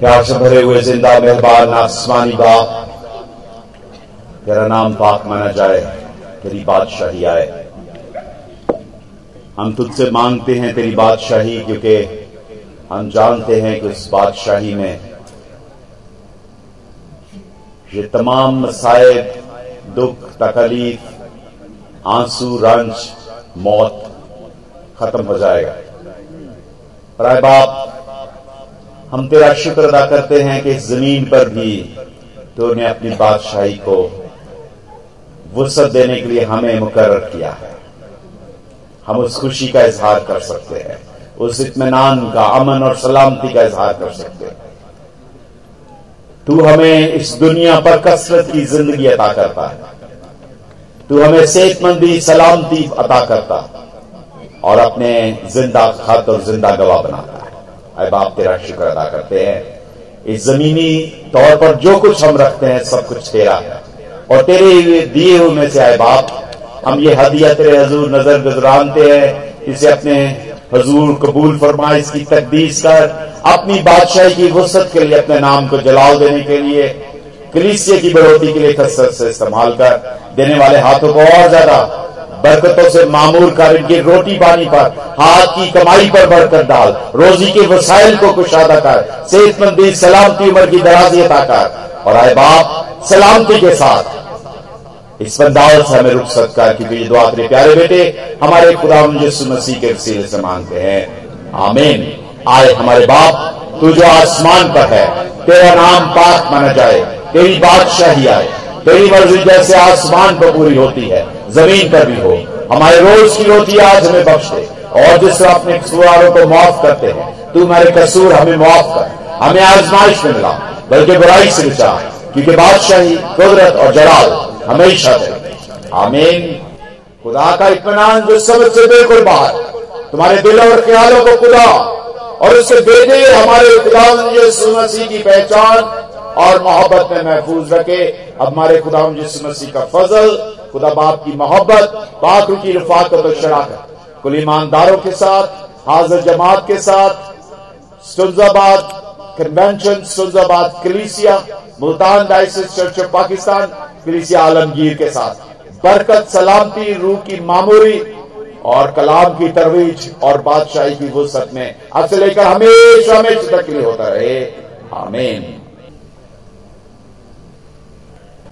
प्यार से भरे हुए ज़िंदा मेहरबान आसमानी बाप। तेरा नाम पाक माना जाए, तेरी बादशाही आए। हम तुझसे मांगते हैं तेरी बादशाही, क्योंकि हम जानते हैं कि उस बादशाही में ये तमाम मसायब, दुख, तकलीफ़, आँसू, रंज, मौत खत्म हो जाएगा। राय बाप हम तेरा शुक्र अदा करते हैं कि ज़मीन पर भी तूने अपनी बादशाही को वसत देने के लिए हमें मुकर किया है। हम उस खुशी का इजहार कर सकते हैं, उस इतमान का अमन और सलामती का इजहार कर सकते हैं। तू हमें इस दुनिया पर कसरत की ज़िंदगी अदा करता है। तू हमें सेहतमंदी, सलामती अदा करता और अपने ज़िंदा खत और ज़िंदा गवाह बनाता बाप तेरा शुक्र अदा करते हैं। इस जमीनी तौर पर जो कुछ हम रखते हैं, सब कुछ तेरा। है और तेरे दिए हुए में से बाप हम ये हदिया तेरे हजूर नज़र गुजरानते हैं। इसे अपने हजूर कबूल फरमा इसकी तकदीस कर, अपनी बादशाही की वसत के लिए, अपने नाम को जलाल देने के लिए, कलीसिया की बढ़ोतरी के लिए कसरत से इस्तेमाल कर, देने वाले हाथों को और ज़्यादा बरकतों से मामूर कर इनकी रोटी पानी पर, हाथ की कमाई पर बढ़कर डाल, रोजी के वसाइल को कुशादा कर, सेहतमंदी, सलामती उम्र की दराजी अता कर। और आए बाप, सलामती के साथ। इस पंदावत से हमें सकता है क्योंकि ये दुआ तेरे प्यारे बेटे, हमारे खुदा मसीह के वसीले से मांगते हैं। आमीन। आए हमारे बाप तू जो आसमान पर है, तेरा नाम पाक माना जाए, तेरी बादशाही आए। तेरी मर्ज़ी जैसे आसमान पर पूरी होती है, ज़मीन पर भी हो। हमारे रोज की रोटी आज हमें बख्श। दे और जिस अपने कसूरों को माफ़ करते हैं, तू हमारे कसूर हमें माफ़ कर। हमें आजमाइश में मिला, बल्कि बुराई से बचा, क्योंकि बादशाही, कुदरत और जलाल हमेशा दे आमीन। खुदा का इतमान जो सबसे बिल्कुल बाहर तुम्हारे दिल और ख्यालों को खुदा, और उससे बेटे हमारे खुदा की पहचान और मोहब्बत में महफूज रखे। अब हमारे खुदा मसीह का फजल, खुदा बाप की मोहब्बत पाक की रफात को शरा कर, कुल ईमानदारों के साथ, हाजिर जमात के साथ सुल्जाबाद कन्वेंशन सुल्जाबाद कलीसिया, Multan diocese church of Pakistan, कलीसिया आलमगीर के साथ। बरकत, सलामती, रूह की मामूरी और कलाम की तरवीज और बादशाही की वसत में। अब से लेकर हमेशा हमेशा तक होता रहे। आमीन।